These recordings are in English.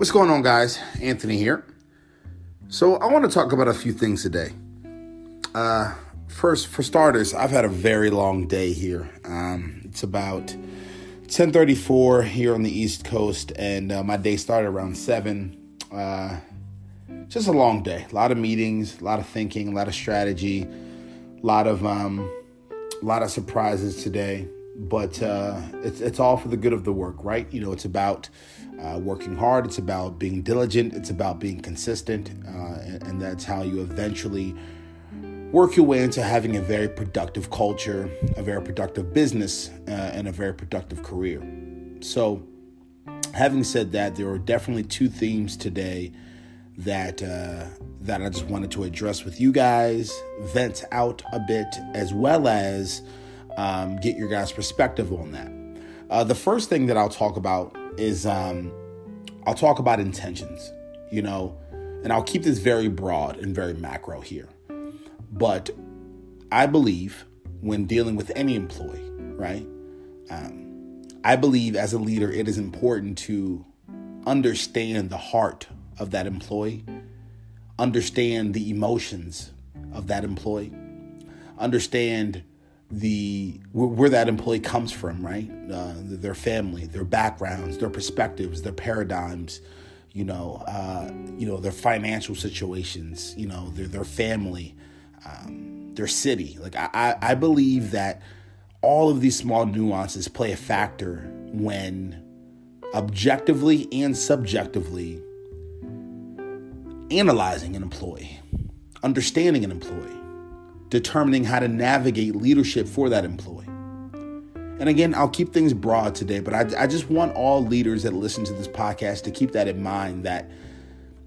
What's going on, guys? Anthony here. So, I want to talk about a few things today. Uh, first, for starters, I've had a very long day here. Um, it's about 10:34 here on the East Coast, and uh, my day started around seven. Uh, just a long day. A lot of meetings, a lot of thinking, a lot of strategy, a lot of um, a lot of surprises today. But uh, it's it's all for the good of the work, right? You know, it's about uh, working hard. It's about being diligent. It's about being consistent, uh, and, and, that's how you eventually work your way into having a very productive culture, a very productive business, uh, and a very productive career. So, having said that, there are definitely two themes today that uh, that I just wanted to address with you guys, vent out a bit, as well as um, get your guys' perspective on that. Uh, the first thing that I'll talk about is um, I'll talk about intentions, you know, and I'll keep this very broad and very macro here. But I believe when dealing with any employee, right? Um, I believe as a leader, it is important to understand the heart of that employee, understand the emotions of that employee, understand the where that employee comes from, right? Uh, their family, their backgrounds, their perspectives, their paradigms, you know, uh, you know, their financial situations, you know, their their family, um, their city. Like I, I believe that all of these small nuances play a factor when objectively and subjectively analyzing an employee, understanding an employee determining how to navigate leadership for that employee. And again, I'll keep things broad today, but I, I, just want all leaders that listen to this podcast to keep that in mind that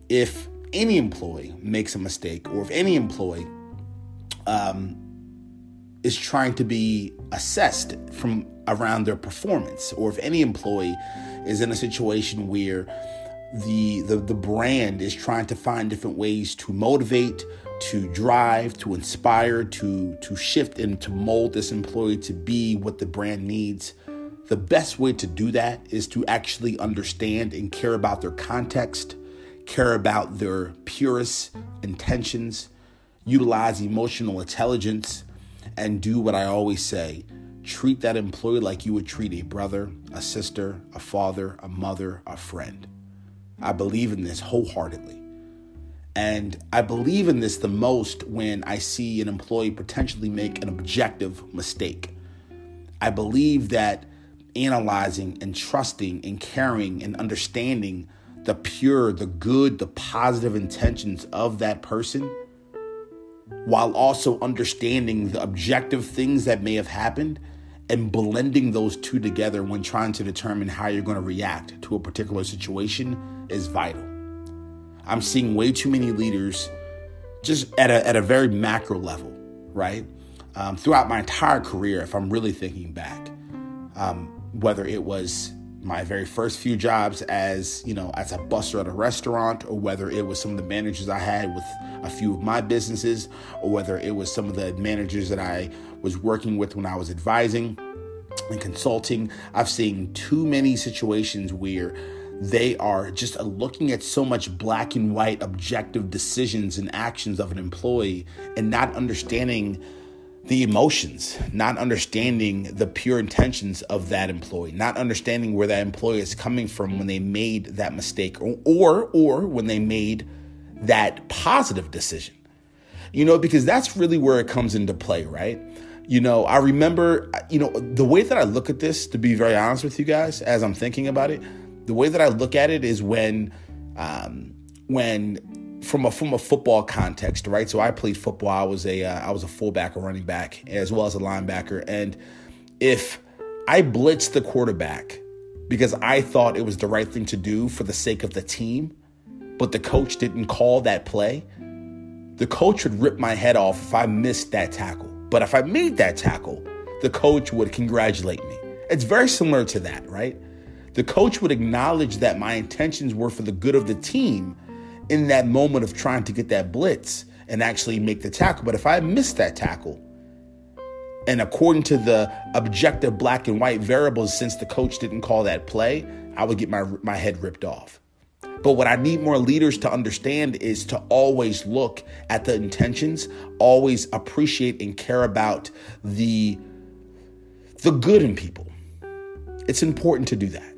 if any employee makes a mistake or if any employee um, is trying to be assessed from around their performance, or if any employee is in a situation where the, the, the brand is trying to find different ways to motivate, to drive, to inspire, to to shift and to mold this employee to be what the brand needs. The best way to do that is to actually understand and care about their context, care about their purest intentions, utilize emotional intelligence, and do what I always say treat that employee like you would treat a brother, a sister, a father, a mother, a friend. I believe in this wholeheartedly. And I believe in this the most when I see an employee potentially make an objective mistake. I believe that analyzing and trusting and caring and understanding the pure, the good, the positive intentions of that person, while also understanding the objective things that may have happened and blending those two together when trying to determine how you're going to react to a particular situation is vital. I'm seeing way too many leaders just at a, at a very macro level, right? Um, throughout my entire career, if I'm really thinking back, um, whether it was my very first few jobs as you know as a buster at a restaurant or whether it was some of the managers i had with a few of my businesses or whether it was some of the managers that i was working with when i was advising and consulting i've seen too many situations where they are just looking at so much black and white objective decisions and actions of an employee and not understanding the emotions, not understanding the pure intentions of that employee, not understanding where that employee is coming from when they made that mistake or or, or when they made that positive decision. You know, because that's really where it comes into play, right? You know, I remember, you know, the way that I look at this, to be very honest with you guys, as I'm thinking about it, the way that I look at it is when um, when from a from a football context, right? So I played football. I was a uh, I was a fullback, a running back, as well as a linebacker. And if I blitzed the quarterback because I thought it was the right thing to do for the sake of the team, but the coach didn't call that play, the coach would rip my head off if I missed that tackle. But if I made that tackle, the coach would congratulate me. It's very similar to that, right? The coach would acknowledge that my intentions were for the good of the team in that moment of trying to get that blitz and actually make the tackle. But if I missed that tackle, and according to the objective black and white variables, since the coach didn't call that play, I would get my, my head ripped off. But what I need more leaders to understand is to always look at the intentions, always appreciate and care about the the good in people. It's important to do that.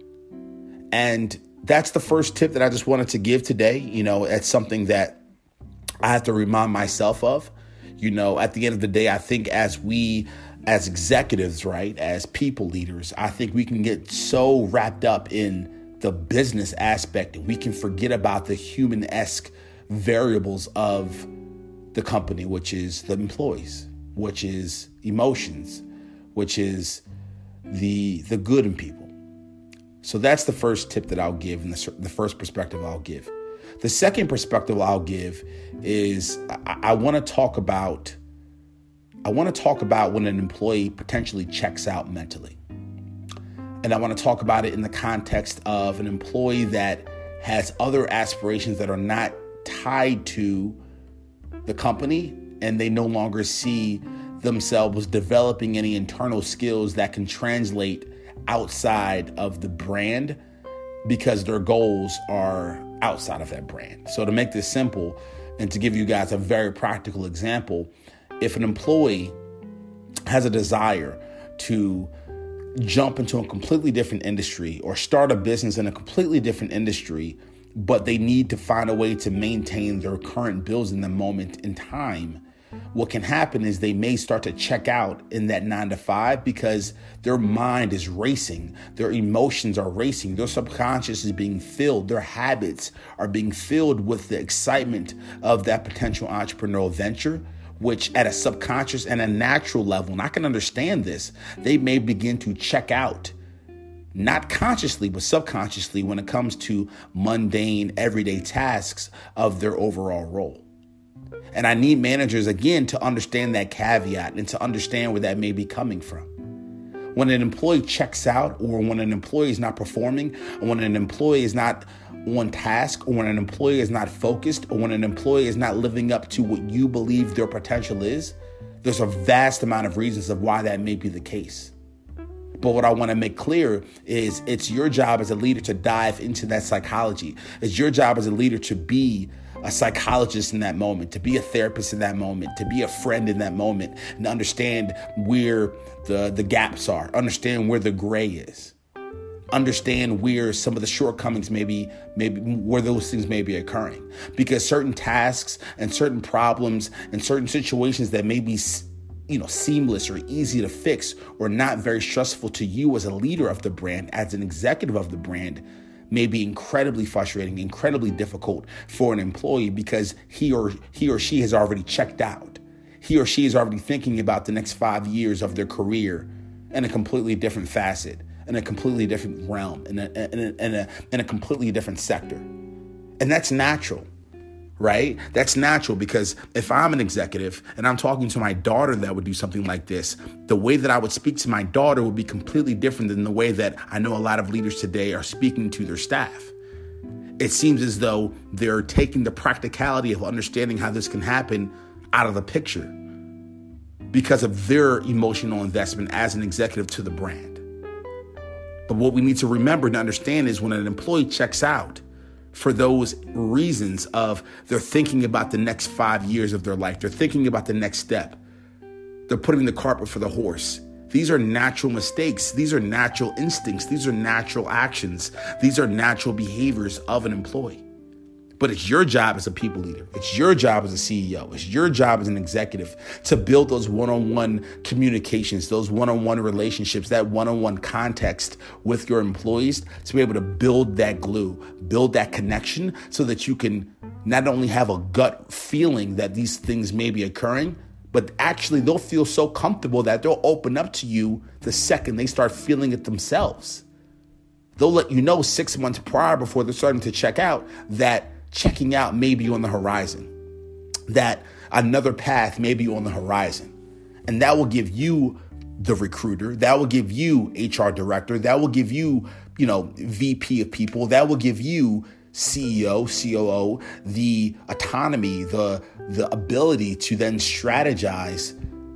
And that's the first tip that I just wanted to give today. You know, it's something that I have to remind myself of. You know, at the end of the day, I think as we as executives, right, as people leaders, I think we can get so wrapped up in the business aspect, we can forget about the human esque variables of the company, which is the employees, which is emotions, which is the the good in people. So that's the first tip that I'll give, and the, the first perspective I'll give. The second perspective I'll give is I, I want to talk about I want to talk about when an employee potentially checks out mentally. And I want to talk about it in the context of an employee that has other aspirations that are not tied to the company and they no longer see themselves developing any internal skills that can translate outside of the brand because their goals are outside of that brand. So, to make this simple and to give you guys a very practical example, if an employee has a desire to jump into a completely different industry or start a business in a completely different industry, but they need to find a way to maintain their current bills in the moment in time. What can happen is they may start to check out in that nine to five because their mind is racing, their emotions are racing, their subconscious is being filled, their habits are being filled with the excitement of that potential entrepreneurial venture which at a subconscious and a natural level, and I can understand this, they may begin to check out, not consciously, but subconsciously, when it comes to mundane, everyday tasks of their overall role. And I need managers, again, to understand that caveat and to understand where that may be coming from. When an employee checks out, or when an employee is not performing, or when an employee is not on task, or when an employee is not focused, or when an employee is not living up to what you believe their potential is, there's a vast amount of reasons of why that may be the case. But what I want to make clear is it's your job as a leader to dive into that psychology. It's your job as a leader to be a psychologist in that moment, to be a therapist in that moment, to be a friend in that moment, and understand where the, the gaps are, understand where the gray is understand where some of the shortcomings maybe maybe where those things may be occurring. Because certain tasks and certain problems and certain situations that may be you know seamless or easy to fix or not very stressful to you as a leader of the brand as an executive of the brand may be incredibly frustrating incredibly difficult for an employee because he or he or she has already checked out he or she is already thinking about the next 5 years of their career in a completely different facet in a completely different realm, in a, in a, in a, in a completely different sector. And that's natural, right? That's natural because if I'm an executive and I'm talking to my daughter that would do something like this, the way that I would speak to my daughter would be completely different than the way that I know a lot of leaders today are speaking to their staff. It seems as though they're taking the practicality of understanding how this can happen out of the picture because of their emotional investment as an executive to the brand. But what we need to remember and understand is when an employee checks out for those reasons of they're thinking about the next five years of their life, they're thinking about the next step, they're putting the carpet for the horse. These are natural mistakes. These are natural instincts. These are natural actions. These are natural behaviors of an employee. But it's your job as a people leader. It's your job as a CEO. It's your job as an executive to build those one on one communications, those one on one relationships, that one on one context with your employees to be able to build that glue, build that connection so that you can not only have a gut feeling that these things may be occurring, but actually they'll feel so comfortable that they'll open up to you the second they start feeling it themselves. They'll let you know six months prior before they're starting to check out that checking out may be on the horizon, that another path may be on the horizon. And that will give you the recruiter, that will give you HR director, that will give you, you know, VP of people, that will give you CEO, COO, the autonomy, the the ability to then strategize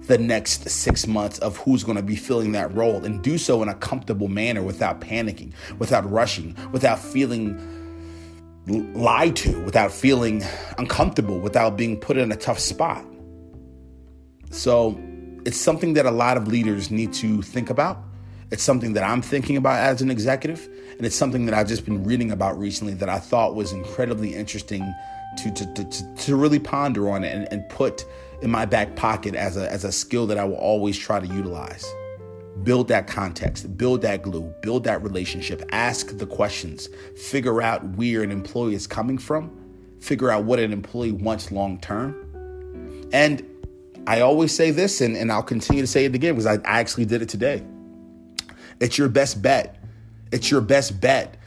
the next six months of who's going to be filling that role and do so in a comfortable manner without panicking, without rushing, without feeling lied to, without feeling uncomfortable, without being put in a tough spot. So it's something that a lot of leaders need to think about. It's something that I'm thinking about as an executive, and it's something that I've just been reading about recently that I thought was incredibly interesting to to, to, to really ponder on and, and put in my back pocket as a, as a skill that I will always try to utilize. Build that context, build that glue, build that relationship, ask the questions, figure out where an employee is coming from, figure out what an employee wants long term. And I always say this, and, and I'll continue to say it again because I, I actually did it today. It's your best bet. It's your best bet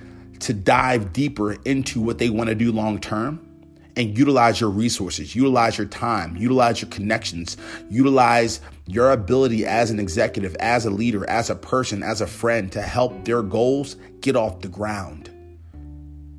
to dive deeper into what they want to do long term and utilize your resources, utilize your time, utilize your connections, utilize your ability as an executive, as a leader, as a person, as a friend to help their goals get off the ground.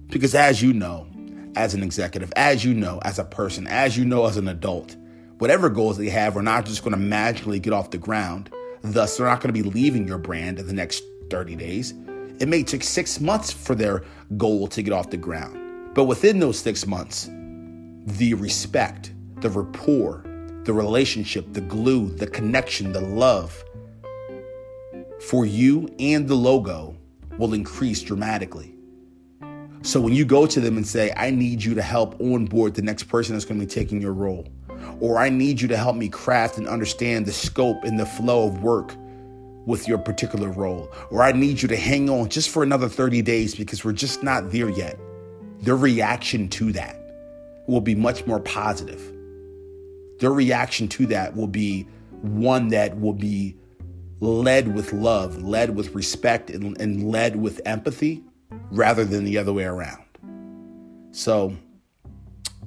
Because as you know, as an executive, as you know, as a person, as you know, as an adult, whatever goals they have are not just going to magically get off the ground. Thus, they're not going to be leaving your brand in the next 30 days. It may take six months for their goal to get off the ground. But within those six months, the respect, the rapport, the relationship, the glue, the connection, the love for you and the logo will increase dramatically. So when you go to them and say, I need you to help onboard the next person that's going to be taking your role, or I need you to help me craft and understand the scope and the flow of work with your particular role, or I need you to hang on just for another 30 days because we're just not there yet. Their reaction to that will be much more positive. Their reaction to that will be one that will be led with love, led with respect, and, and led with empathy rather than the other way around. So,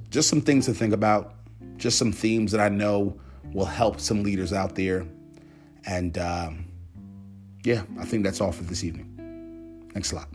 just some things to think about, just some themes that I know will help some leaders out there. And um, yeah, I think that's all for this evening. Thanks a lot.